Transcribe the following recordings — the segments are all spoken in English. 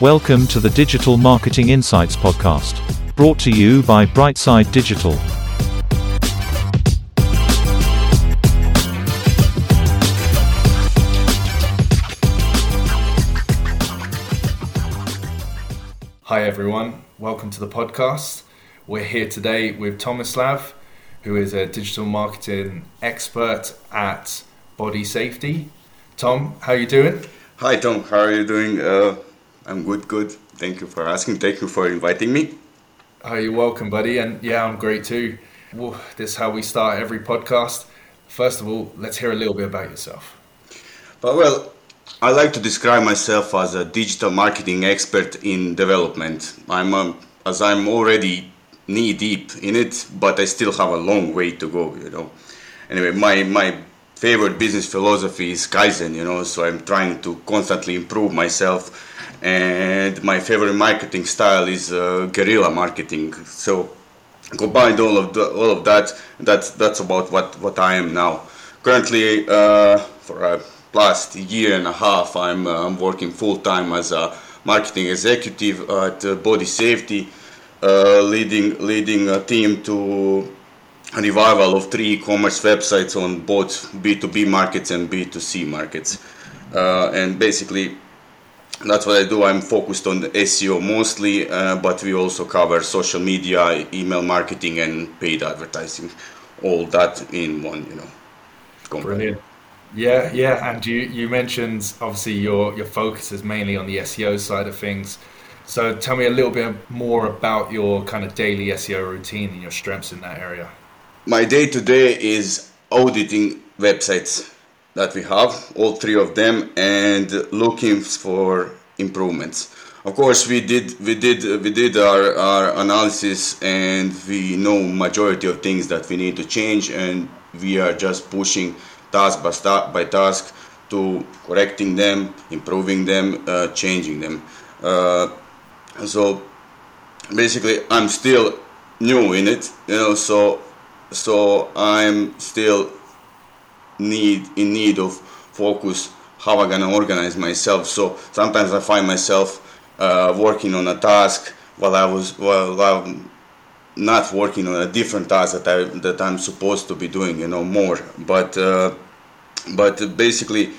Welcome to the Digital Marketing Insights Podcast, brought to you by Brightside Digital. Hi everyone, welcome to the podcast. We're here today with Tomislav, who is a digital marketing expert at Body Safety. Tom, how are you doing? Hi Tom, how are you doing? Uh, I'm good, good. Thank you for asking. Thank you for inviting me. Oh, you're welcome, buddy. And yeah, I'm great too. Well, this is how we start every podcast. First of all, let's hear a little bit about yourself. But well, I like to describe myself as a digital marketing expert in development. I'm um, as I'm already knee deep in it, but I still have a long way to go. You know. Anyway, my my favorite business philosophy is Kaizen, you know, so I'm trying to constantly improve myself. And my favorite marketing style is uh, guerrilla marketing. So combined all of the, all of that, that's that's about what what I am now. Currently, uh, for a last year and a half, I'm uh, I'm working full time as a marketing executive at uh, Body Safety, uh, leading leading a team to a revival of three e-commerce websites on both B2B markets and B2C markets. Uh, and basically, that's what I do. I'm focused on the SEO mostly, uh, but we also cover social media, email marketing, and paid advertising. All that in one, you know. Company. Brilliant. Yeah, yeah, and you you mentioned obviously your your focus is mainly on the SEO side of things. So tell me a little bit more about your kind of daily SEO routine and your strengths in that area my day to day is auditing websites that we have, all three of them, and looking for improvements. Of course, we did we did we did our, our analysis, and we know majority of things that we need to change, and we are just pushing task by, task by task to correcting them, improving them, uh, changing them. Uh, so basically, I'm still new in it, you know. So so I'm still need in need of focus how I'm gonna organize myself. So sometimes I find myself uh, working on a task while I was while I'm not working on a different task that I that I'm supposed to be doing, you know, more. But uh, but basically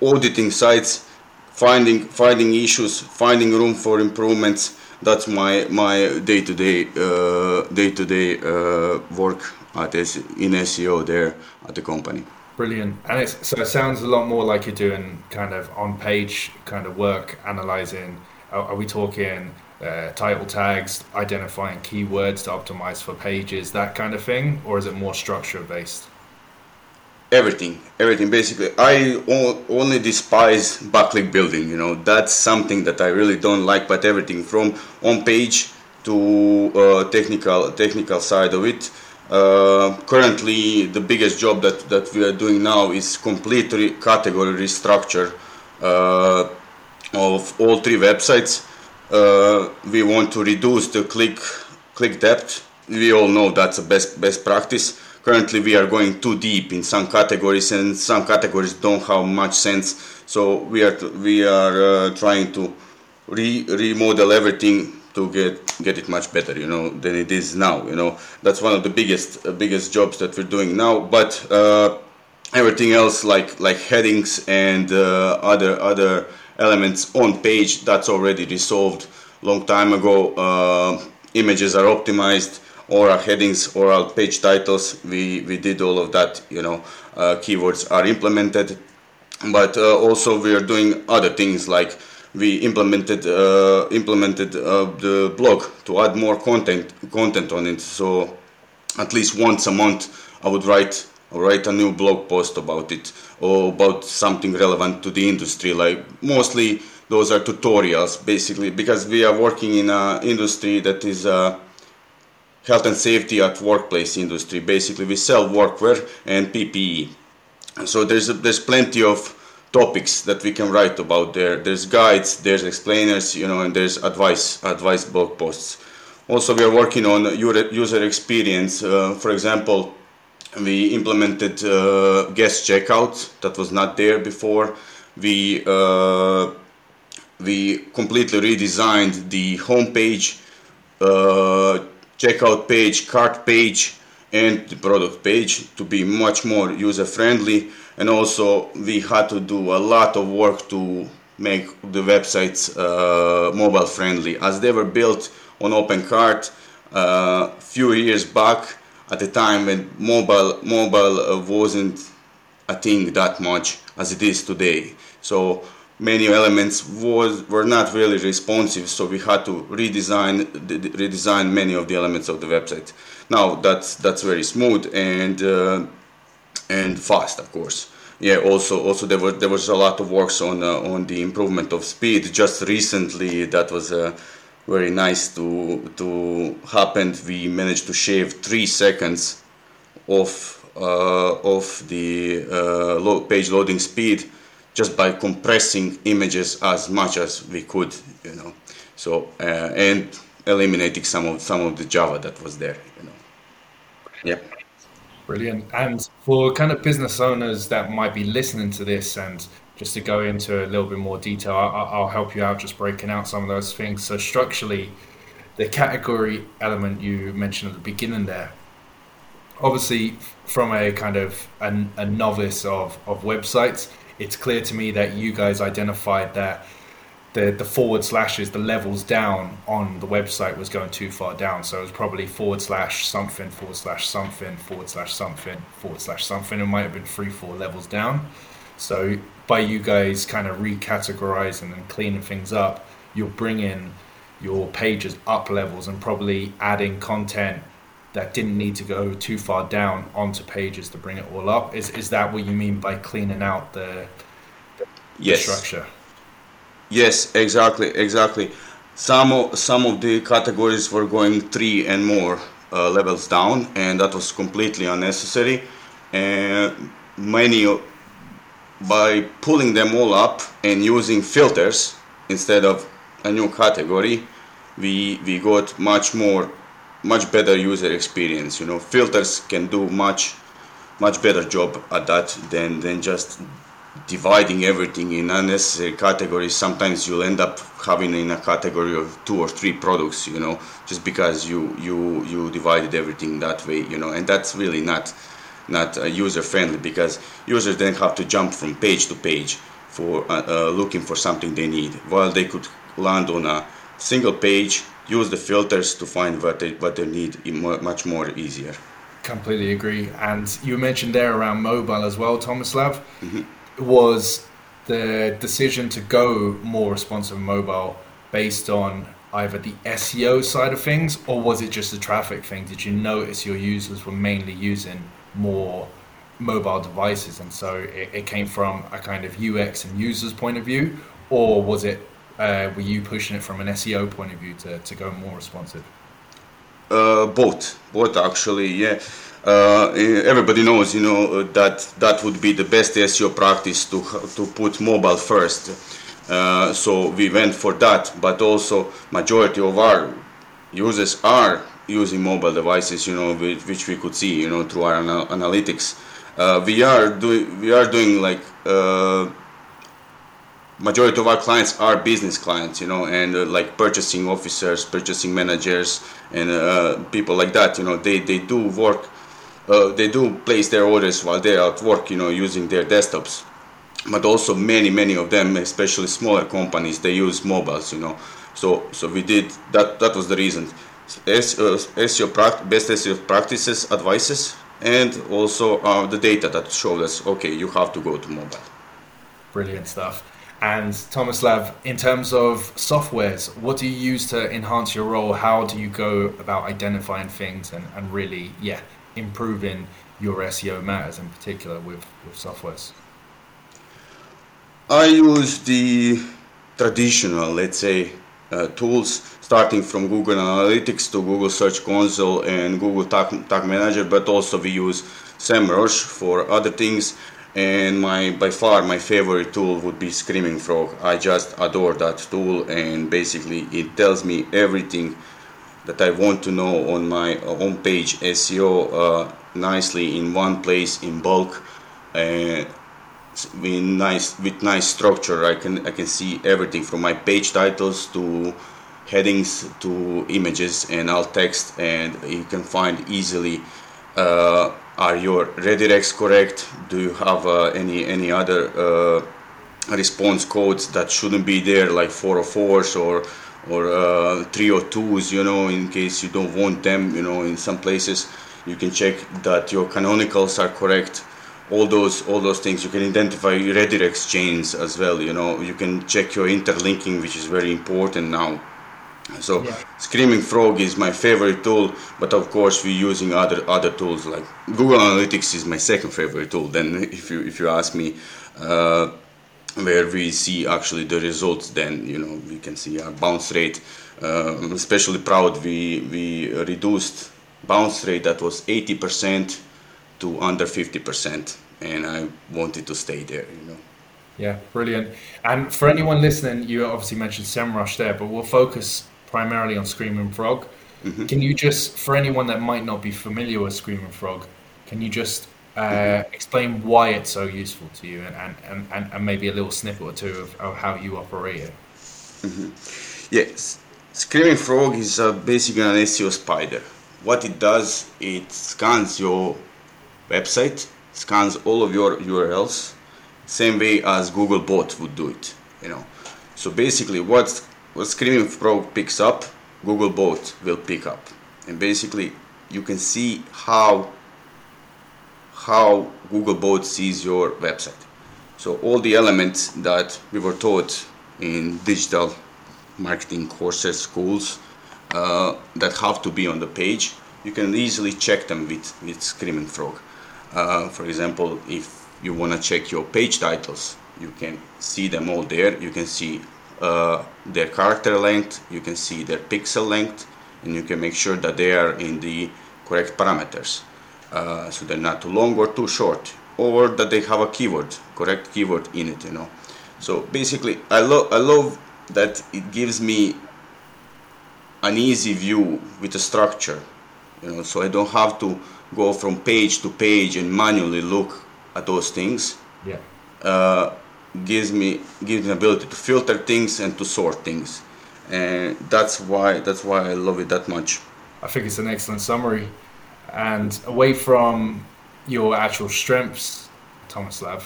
auditing sites, finding finding issues, finding room for improvements. That's my my day to day day to day work at in SEO there at the company. Brilliant. And it's, so it sounds a lot more like you're doing kind of on page kind of work, analyzing. Are, are we talking uh, title tags, identifying keywords to optimize for pages, that kind of thing? Or is it more structure based? Everything, everything. Basically, I only despise backlink building. You know, that's something that I really don't like. But everything from on page to uh, technical technical side of it uh, currently, the biggest job that, that we are doing now is complete re- category restructure uh, of all three websites. Uh, we want to reduce the click click depth. We all know that's a best best practice. Currently, we are going too deep in some categories, and some categories don't have much sense. So we are we are uh, trying to re- remodel everything to get get it much better you know than it is now you know. That's one of the biggest uh, biggest jobs that we're doing now but uh, everything else like like headings and uh, other other elements on page that's already resolved. Long time ago uh, images are optimized or our headings or our page titles we we did all of that you know uh, keywords are implemented. But uh, also we are doing other things like we implemented uh, implemented uh, the blog to add more content content on it. So at least once a month, I would write write a new blog post about it or about something relevant to the industry. Like mostly those are tutorials, basically, because we are working in an industry that is. Uh, health and safety at workplace industry. Basically, we sell workwear and PPE. So there's there's plenty of topics that we can write about there. There's guides, there's explainers, you know, and there's advice, advice blog posts. Also, we are working on user experience. Uh, for example, we implemented uh, guest checkout that was not there before. We uh, we completely redesigned the homepage, uh, checkout page, cart page, and the product page to be much more user friendly. And also, we had to do a lot of work to make the websites uh, mobile friendly as they were built on OpenCart a uh, few years back at the time when mobile mobile uh, wasn't a thing that much as it is today. So many elements was were not really responsive, so we had to redesign redesign many of the elements of the website. Now that's that's very smooth and uh, and fast, of course. Yeah. Also, also there was there was a lot of works on uh, on the improvement of speed. Just recently, that was uh, very nice to to happen. We managed to shave three seconds of uh, of the uh, page loading speed just by compressing images as much as we could, you know. So uh, and eliminating some of some of the Java that was there, you know. Yeah. Brilliant. And for kind of business owners that might be listening to this, and just to go into a little bit more detail, I'll, help you out just breaking out some of those things. So structurally, the category element you mentioned at the beginning there, obviously from a kind of a, a novice of, of websites, it's clear to me that you guys identified that the the forward slashes, the levels down on the website was going too far down. So it was probably forward slash something, forward slash something, forward slash something, forward slash something. It might have been three, four levels down. So by you guys kind of recategorizing and cleaning things up, you're bringing your pages up levels and probably adding content that didn't need to go too far down onto pages to bring it all up. Is is that what you mean by cleaning out the, the yes. structure? Yes, exactly, exactly. Some of, some of the categories were going three and more uh, levels down, and that was completely unnecessary. And many, by pulling them all up and using filters instead of a new category, we we got much more, much better user experience. You know, filters can do much, much better job at that than than just dividing everything in unnecessary categories sometimes you'll end up having in a category of two or three products you know just because you you you divided everything that way you know and that's really not not uh, user friendly because users then have to jump from page to page for uh, uh, looking for something they need. While they could land on a single page use the filters to find what they what they need much more easier. Completely agree. And you mentioned there around mobile as well tomislav mm-hmm was the decision to go more responsive mobile based on either the SEO side of things or was it just a traffic thing? Did you notice your users were mainly using more mobile devices and so it, it came from a kind of UX and users point of view or was it uh, were you pushing it from an SEO point of view to, to go more responsive? Uh, both, both actually, yeah uh, everybody knows, you know, uh, that that would be the best SEO practice to to put mobile first. Uh, so we went for that, but also majority of our users are using mobile devices, you know, which we could see, you know, through our anal- analytics. Uh, we are doing we are doing like uh, majority of our clients are business clients, you know, and uh, like purchasing officers, purchasing managers, and uh, people like that. You know, they they do work uh, they do place their orders while they're at work, you know, using their desktops. But also many, many of them, especially smaller companies, they use mobiles, you know. So, so we did that. That was the reason. SEO uh, best SEO practices, advices, and also uh, the data that showed us, okay, you have to go to mobile. Brilliant stuff. And Tomislav, in terms of softwares, what do you use to enhance your role? How do you go about identifying things and, and really, yeah, improving your SEO matters in particular with, with softwares? I use the traditional, let's say, uh, tools starting from Google Analytics to Google Search Console and Google Tag, Tag Manager, but also we use SEMrush for other things. And my by far my favorite tool would be Screaming Frog. I just adore that tool, and basically it tells me everything that I want to know on my home page SEO uh, nicely in one place in bulk. Uh, with nice with nice structure. I can I can see everything from my page titles to headings to images and alt text, and you can find easily. Uh, are your redirects correct? Do you have uh, any any other uh, response codes that shouldn't be there, like 404s or or uh, 302s? You know, in case you don't want them. You know, in some places you can check that your canonicals are correct all those all those things you can identify redirects chains as well you know you can check your interlinking which is very important now so yeah. screaming frog is my favorite tool but of course we're using other other tools like google analytics is my second favorite tool then if you if you ask me uh, where we see actually the results then you know we can see our bounce rate. Uh, i'm especially proud we we reduced bounce rate that was 80% to under 50% and i wanted to stay there you know. Yeah brilliant. And for anyone listening you obviously mentioned semrush there but we'll focus primarily on screaming frog. Mm-hmm. can you just for anyone that might not be familiar with screaming frog can you just uh, explain why it's so useful to you and, and, and, and maybe a little snippet or two of, of how you operate it mm-hmm. yes screaming frog is basically an seo spider what it does, it scans your website, scans all of your URLs, same way as Google Bot would do it. You know, so basically, what what Screaming Frog picks up, Google Bot will pick up, and basically, you can see how how Googlebot sees your website. So all the elements that we were taught in digital marketing courses, schools, uh, that have to be on the page, you can easily check them with, with Screaming Frog. Uh, for example, if you want to check your page titles, you can see them all there. You can see uh, their character length, you can see their pixel length, and you can make sure that they are in the correct parameters. Uh, so they're not too long or too short, or that they have a keyword, correct keyword in it, you know. So basically, I, love I love that it gives me an easy view with a structure you know so i don't have to go from page to page and manually look at those things. Yeah. Uh, gives me gives me the ability to filter things and to sort things. And that's why that's why i love it that much. I think it's an excellent summary and away from your actual strengths tomislav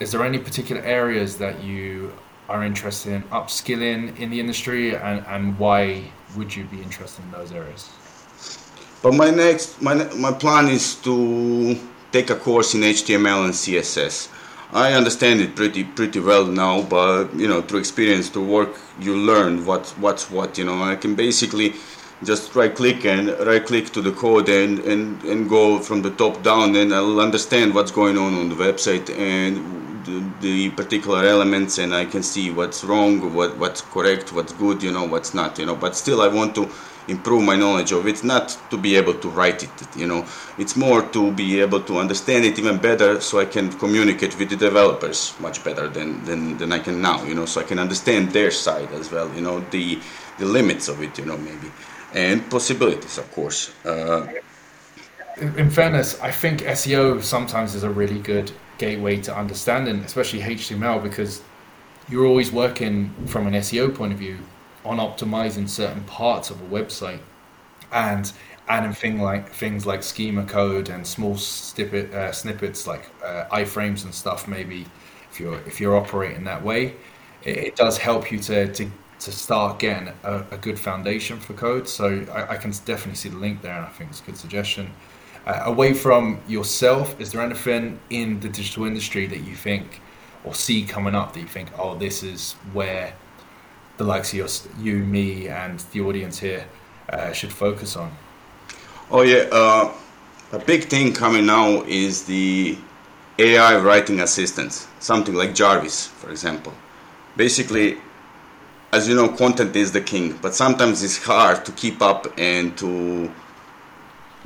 is there any particular areas that you are interested in upskilling in the industry and, and why would you be interested in those areas? But my next, my, my plan is to take a course in HTML and CSS. I understand it pretty pretty well now, but you know, through experience, through work, you learn what what's what. You know, I can basically just right click and right click to the code and, and, and go from the top down, and I'll understand what's going on on the website and the, the, particular elements and I can see what's wrong, what what's correct, what's good, you know, what's not, you know. But still, I want to improve my knowledge of it. Not to be able to write it, you know. It's more to be able to understand it even better, so I can communicate with the developers much better than than, than I can now, you know. So I can understand their side as well, you know, the the limits of it, you know, maybe, and possibilities, of course. Uh, in fairness, I think SEO sometimes is a really good gateway to understanding, especially HTML, because you're always working from an SEO point of view on optimizing certain parts of a website, and adding thing like things like schema code and small snippet, uh, snippets like uh, iframes and stuff. Maybe if you're if you're operating that way, it, it does help you to to to start getting a, a, good foundation for code. So I, I, can definitely see the link there, and I think it's a good suggestion. Uh, away from yourself, is there anything in the digital industry that you think or see coming up that you think, oh, this is where the likes of your, you, me, and the audience here uh, should focus on? Oh yeah, uh, a big thing coming now is the AI writing assistants, something like Jarvis, for example. Basically, as you know, content is the king, but sometimes it's hard to keep up and to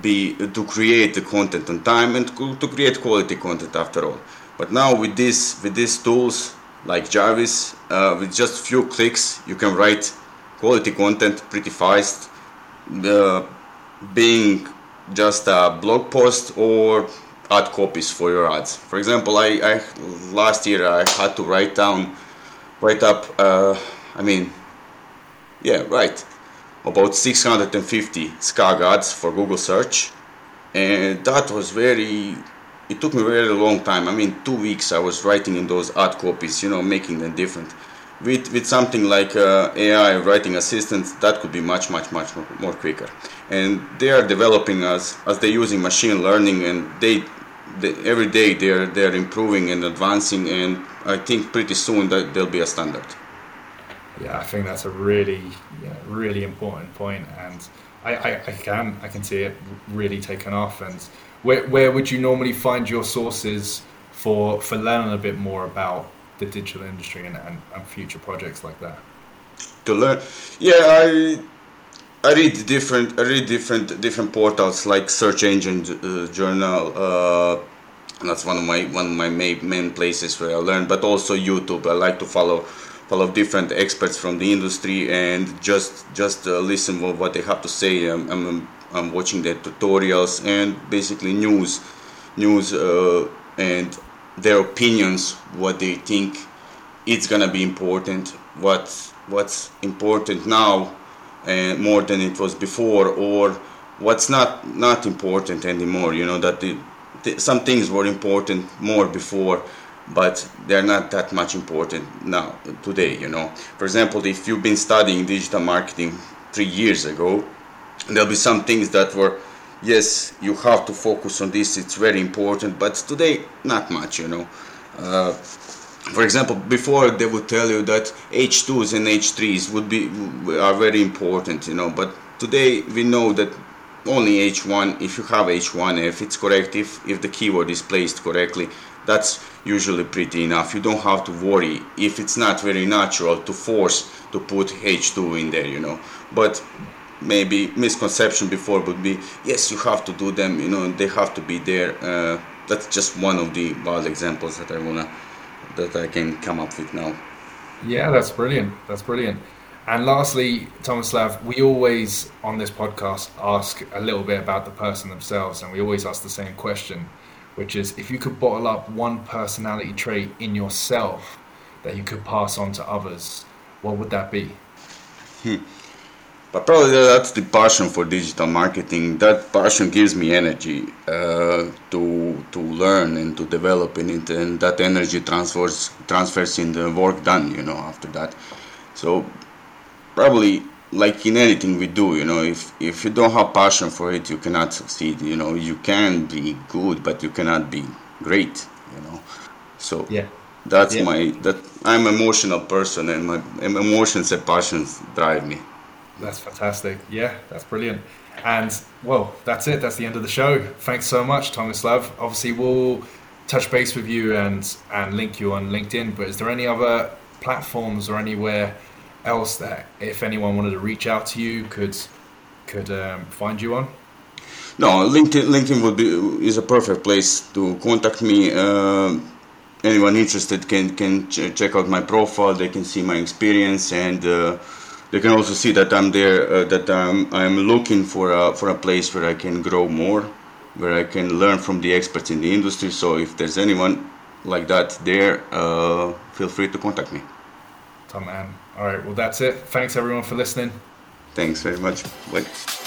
be to create the content on time and to create quality content after all. But now with this with these tools like Jarvis, uh, with just few clicks you can write quality content pretty fast. Uh, being just a blog post or ad copies for your ads. For example, I, I last year I had to write down, write up. Uh, I mean, yeah, right, about 650 SKAG ads for Google search, and that was very. It took me a very long time. I mean, two weeks I was writing in those ad copies, you know, making them different with, with something like uh, AI writing assistants, that could be much, much, much more, quicker. And they are developing as, as they're using machine learning and they, every day they're, they're improving and advancing and I think pretty soon that they'll be a standard. Yeah, I think that's a really, yeah, really important point and I, I, I can, I can see it really taking off and where, where would you normally find your sources for, for learning a bit more about the digital industry and, and, and future projects like that? To learn, yeah, I I read different I read different different portals like Search Engine uh, Journal. Uh, that's one of my one of my main, main places where I learn, but also YouTube. I like to follow follow different experts from the industry and just just uh, listen to what they have to say. I'm, I'm, I'm watching their tutorials and basically news news uh, and their opinions, what they think it's gonna be important, what what's important now, and more than it was before, or what's not not important anymore. You know that the, the, some things were important more before, but they're not that much important now today. You know, for example, if you've been studying digital marketing three years ago, there'll be some things that were yes, you have to focus on this, it's very important, but today, not much, you know. Uh, for example, before they would tell you that H2s and H3s would be are very important, you know, but today we know that only H1, if you have H1, if it's correct, if, if the keyword is placed correctly, that's usually pretty enough. You don't have to worry if it's not very natural to force to put H2 in there, you know. But maybe misconception before would be yes you have to do them you know they have to be there. Uh, that's just one of the wild examples that i wanna that i can come up with now. Yeah that's brilliant. That's brilliant. And lastly tomislav we always on this podcast ask a little bit about the person themselves and we always ask the same question which is if you could bottle up one personality trait in yourself that you could pass on to others what would that be hmm. But probably that's the passion for digital marketing. That passion gives me energy uh, to to learn and to develop in it, and that energy transfers transfers in the work done. You know, after that. So probably like in anything we do, you know, if if you don't have passion for it, you cannot succeed. You know, you can be good, but you cannot be great. You know, so yeah. That's yeah. my that I'm an emotional person, and my emotions and passions drive me. That's fantastic. Yeah, that's brilliant. And well, that's it. That's the end of the show. Thanks so much, Tomislav. Obviously, we'll touch base with you and and link you on LinkedIn. But is there any other platforms or anywhere else that, if anyone wanted to reach out to you, could could um, find you on? No, LinkedIn. LinkedIn would be is a perfect place to contact me. Uh, anyone interested can can ch- check out my profile. They can see my experience and. Uh, they can also see that I'm there, uh, that I'm, I'm looking for a, for a place where I can grow more, where I can learn from the experts in the industry. So if there's anyone like that there, uh, feel free to contact me. Tom, man. All right. Well, that's it. Thanks everyone for listening. Thanks very much. Bye.